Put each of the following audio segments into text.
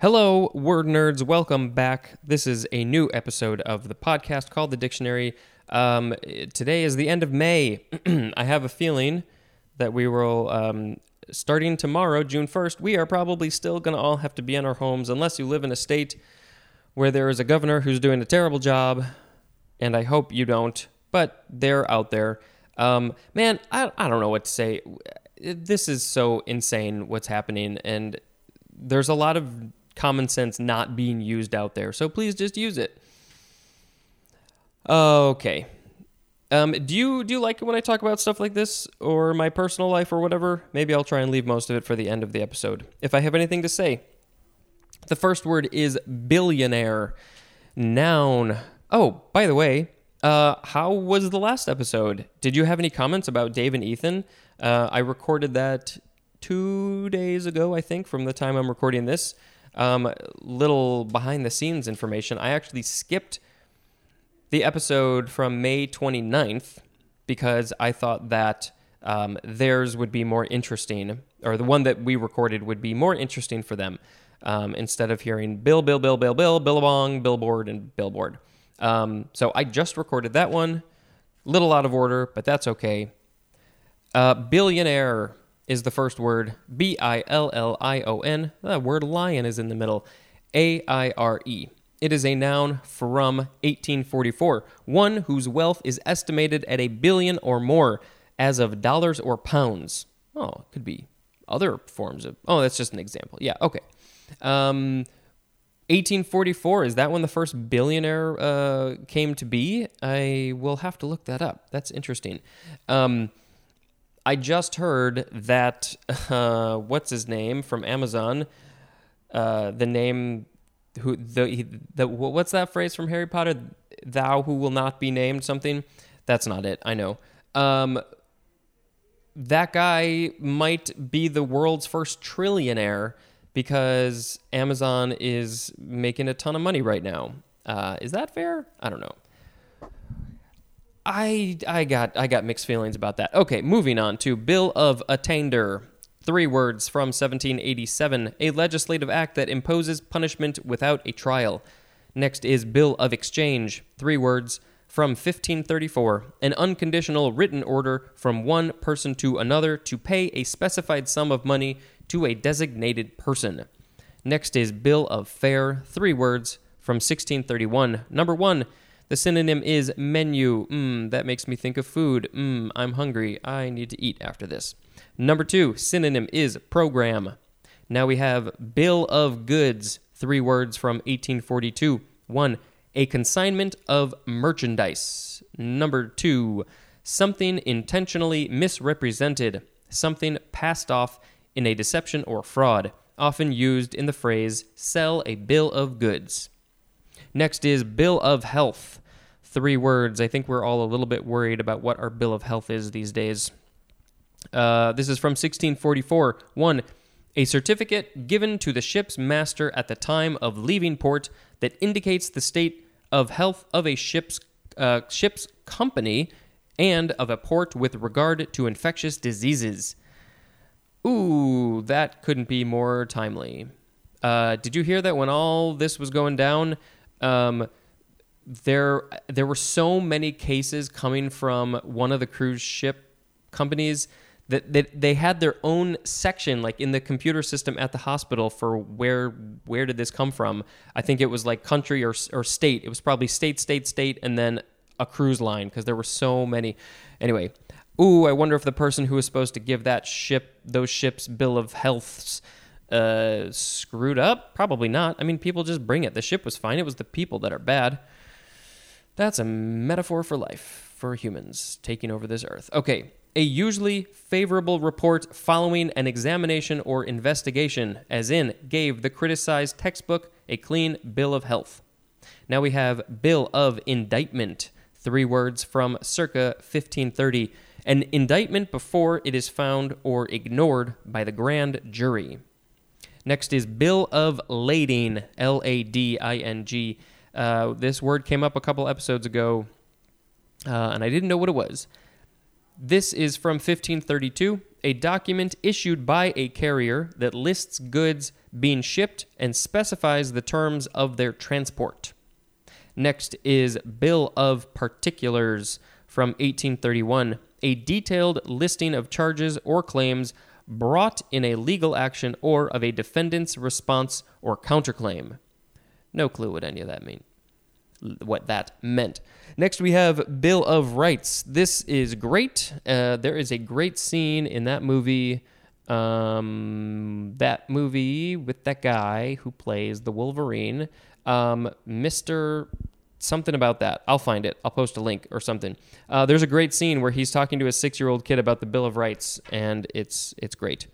Hello, word nerds. Welcome back. This is a new episode of the podcast called The Dictionary. Um, today is the end of May. I have a feeling that we will, um, starting tomorrow, June 1st, we are probably still going to all have to be in our homes unless you live in a state where there is a governor who's doing a terrible job. And I hope you don't, but they're out there. Um, man, I, I don't know what to say. This is so insane what's happening. And there's a lot of common sense not being used out there. So please just use it. Okay. Um, do you do you like it when I talk about stuff like this or my personal life or whatever? Maybe I'll try and leave most of it for the end of the episode. If I have anything to say. The first word is billionaire. Noun. Oh, by the way, uh, how was the last episode? Did you have any comments about Dave and Ethan? Uh, I recorded that two days ago, I think, from the time I'm recording this. Um, little behind the scenes information. I actually skipped the episode from May 29th because I thought that um, theirs would be more interesting, or the one that we recorded would be more interesting for them um, instead of hearing Bill, Bill, Bill, Bill, Bill, Billabong, Billboard, and Billboard. Um, so I just recorded that one. Little out of order, but that's okay. Uh, billionaire is the first word. B I L L I O N. The word lion is in the middle. A I R E. It is a noun from 1844. One whose wealth is estimated at a billion or more as of dollars or pounds. Oh, it could be other forms of. Oh, that's just an example. Yeah, okay. Um, 1844 is that when the first billionaire uh, came to be? I will have to look that up. That's interesting. Um, I just heard that uh, what's his name from Amazon, uh, the name who the, the what's that phrase from Harry Potter? Thou who will not be named something. That's not it. I know. Um, that guy might be the world's first trillionaire because Amazon is making a ton of money right now. Uh, is that fair? I don't know. I I got I got mixed feelings about that. Okay, moving on to Bill of Attainder. Three words from 1787, a legislative act that imposes punishment without a trial. Next is Bill of Exchange. Three words from 1534, an unconditional written order from one person to another to pay a specified sum of money to a designated person. Next is Bill of Fare. Three words from 1631. Number one, the synonym is menu. Mmm, that makes me think of food. Mmm, I'm hungry. I need to eat after this. Number two, synonym is program. Now we have bill of goods. Three words from 1842. One, a consignment of merchandise. Number two, something intentionally misrepresented. Something passed off in a deception or fraud, often used in the phrase sell a bill of goods. Next is bill of health. Three words. I think we're all a little bit worried about what our bill of health is these days. Uh, this is from 1644. One, a certificate given to the ship's master at the time of leaving port that indicates the state of health of a ship's uh, ship's company and of a port with regard to infectious diseases. Ooh, that couldn't be more timely. Uh, did you hear that when all this was going down? Um, there, there were so many cases coming from one of the cruise ship companies that, that they had their own section like in the computer system at the hospital for where where did this come from. I think it was like country or, or state. It was probably state state state and then a cruise line because there were so many. Anyway ooh i wonder if the person who was supposed to give that ship those ships bill of healths uh, screwed up? Probably not. I mean people just bring it. The ship was fine. It was the people that are bad. That's a metaphor for life for humans taking over this earth. Okay a usually favorable report following an examination or investigation, as in, gave the criticized textbook a clean bill of health. Now we have bill of indictment, three words from circa 1530, an indictment before it is found or ignored by the grand jury. Next is bill of lading, L A D I N G. Uh, this word came up a couple episodes ago, uh, and I didn't know what it was. This is from 1532, a document issued by a carrier that lists goods being shipped and specifies the terms of their transport. Next is Bill of Particulars from 1831, a detailed listing of charges or claims brought in a legal action or of a defendant's response or counterclaim. No clue what any of that mean. What that meant. Next, we have Bill of Rights. This is great. Uh, there is a great scene in that movie. Um, that movie with that guy who plays the Wolverine, um, Mr. Something about that. I'll find it. I'll post a link or something. Uh, there's a great scene where he's talking to a six-year-old kid about the Bill of Rights, and it's it's great.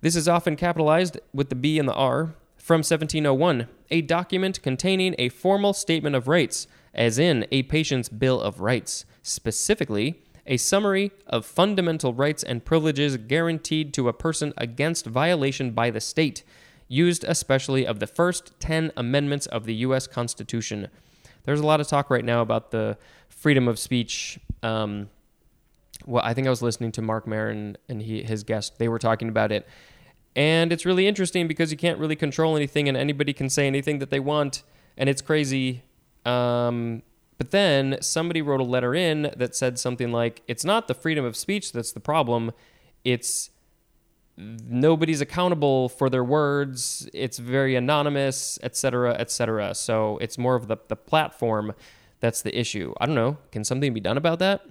This is often capitalized with the B and the R from 1701, a document containing a formal statement of rights, as in a patient's Bill of Rights, specifically a summary of fundamental rights and privileges guaranteed to a person against violation by the state, used especially of the first 10 amendments of the U.S. Constitution. There's a lot of talk right now about the freedom of speech. Um, well, I think I was listening to Marc Maron and he, his guest. They were talking about it and it's really interesting because you can't really control anything and anybody can say anything that they want. And it's crazy. Um, but then somebody wrote a letter in that said something like, it's not the freedom of speech that's the problem. It's nobody's accountable for their words. It's very anonymous, etc., etc. So it's more of the, the platform that's the issue. I don't know. Can something be done about that?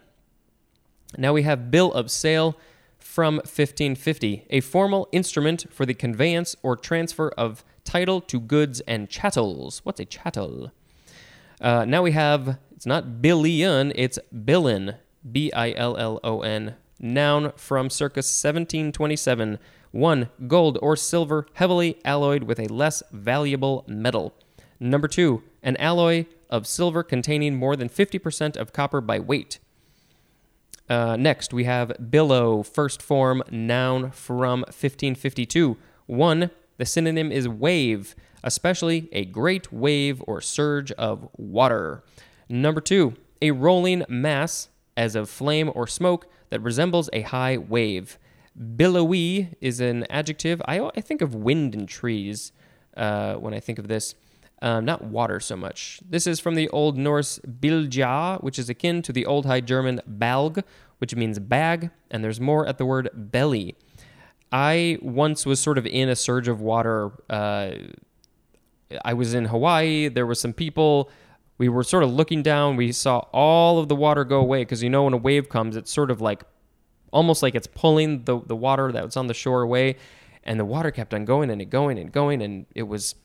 Now we have bill of sale from 1550, a formal instrument for the conveyance or transfer of title to goods and chattels. What's a chattel? Uh, now we have, it's not billion, it's billon, B I L L O N, noun from circa 1727. One, gold or silver heavily alloyed with a less valuable metal. Number two, an alloy of silver containing more than 50% of copper by weight. Uh, next, we have billow, first form noun from 1552. One, the synonym is wave, especially a great wave or surge of water. Number two, a rolling mass as of flame or smoke that resembles a high wave. Billowy is an adjective. I, I think of wind and trees uh, when I think of this. Um, not water so much. This is from the Old Norse bilja, which is akin to the Old High German balg, which means bag, and there's more at the word belly. I once was sort of in a surge of water. Uh, I was in Hawaii. There were some people. We were sort of looking down. We saw all of the water go away because you know when a wave comes, it's sort of like almost like it's pulling the, the water that was on the shore away. And the water kept on going and it going and going. And it was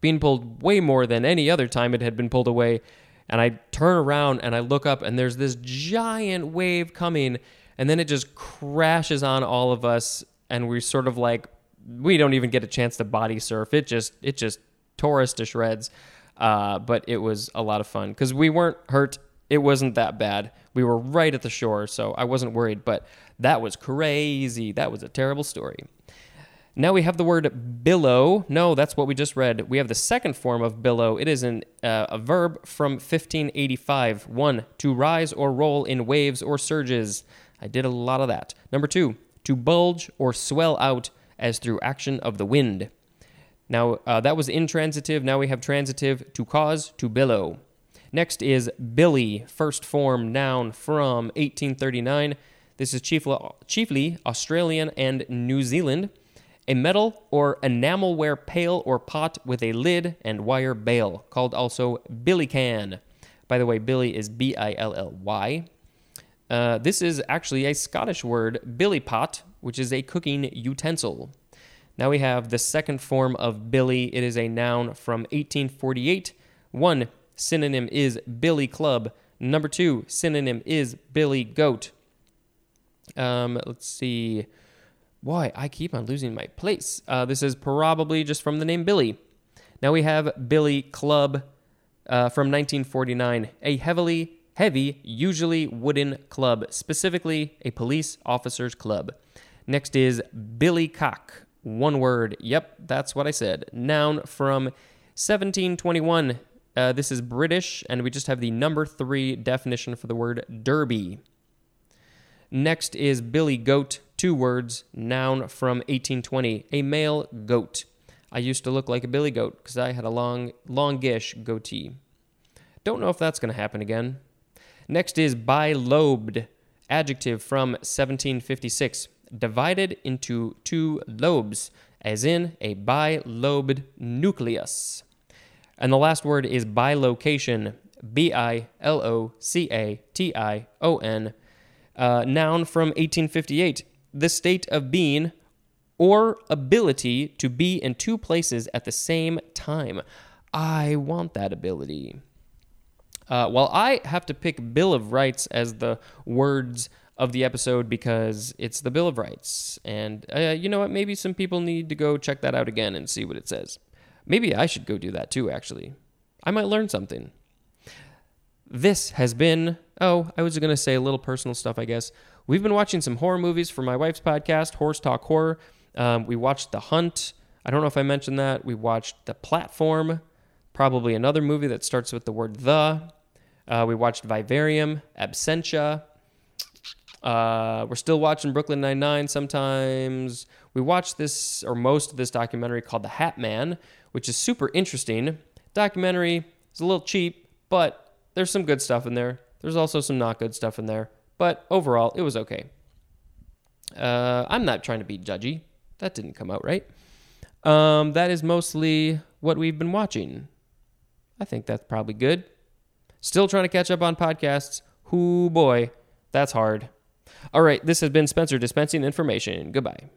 being pulled way more than any other time it had been pulled away. And I turn around and I look up and there's this giant wave coming and then it just crashes on all of us and we're sort of like we don't even get a chance to body surf. It just it just tore us to shreds. Uh, but it was a lot of fun because we weren't hurt. It wasn't that bad. We were right at the shore, so I wasn't worried. But that was crazy. That was a terrible story. Now we have the word billow. No, that's what we just read. We have the second form of billow. It is an, uh, a verb from 1585. One, to rise or roll in waves or surges. I did a lot of that. Number two, to bulge or swell out as through action of the wind. Now, uh, that was intransitive. Now we have transitive, to cause, to billow. Next is billy, first form noun from 1839. This is chiefly, chiefly Australian and New Zealand a metal or enamelware pail or pot with a lid and wire bail, called also billy can. By the way, billy is B I L L Y. Uh, this is actually a Scottish word, billy pot, which is a cooking utensil. Now we have the second form of billy. It is a noun from 1848. One synonym is billy club. Number two synonym is billy goat. Um, let's see. Why I keep on losing my place. Uh, this is probably just from the name Billy. Now we have Billy Club uh, from 1949, a heavily heavy, usually wooden club, specifically a police officers club. Next is Billycock. One word. Yep, that's what I said. Noun from 1721. Uh, this is British, and we just have the number three definition for the word derby. Next is Billy Goat, two words, noun from 1820, a male goat. I used to look like a billy goat because I had a long, longish goatee. Don't know if that's going to happen again. Next is bilobed, adjective from 1756, divided into two lobes, as in a bilobed nucleus. And the last word is bilocation, B I L O C A T I O N, uh, noun from 1858, the state of being or ability to be in two places at the same time. I want that ability. Uh, well, I have to pick Bill of Rights as the words of the episode because it's the Bill of Rights. And uh, you know what? Maybe some people need to go check that out again and see what it says. Maybe I should go do that too, actually. I might learn something. This has been, oh, I was going to say a little personal stuff, I guess. We've been watching some horror movies for my wife's podcast, Horse Talk Horror. Um, we watched The Hunt. I don't know if I mentioned that. We watched The Platform, probably another movie that starts with the word the. Uh, we watched Vivarium, Absentia. Uh, we're still watching Brooklyn Nine Nine. Sometimes we watch this or most of this documentary called The Hat Man, which is super interesting. Documentary is a little cheap, but there's some good stuff in there. There's also some not good stuff in there, but overall, it was okay. Uh, I'm not trying to be judgy. That didn't come out right. Um, that is mostly what we've been watching. I think that's probably good. Still trying to catch up on podcasts. Whoo boy, that's hard. All right, this has been Spencer dispensing information. Goodbye.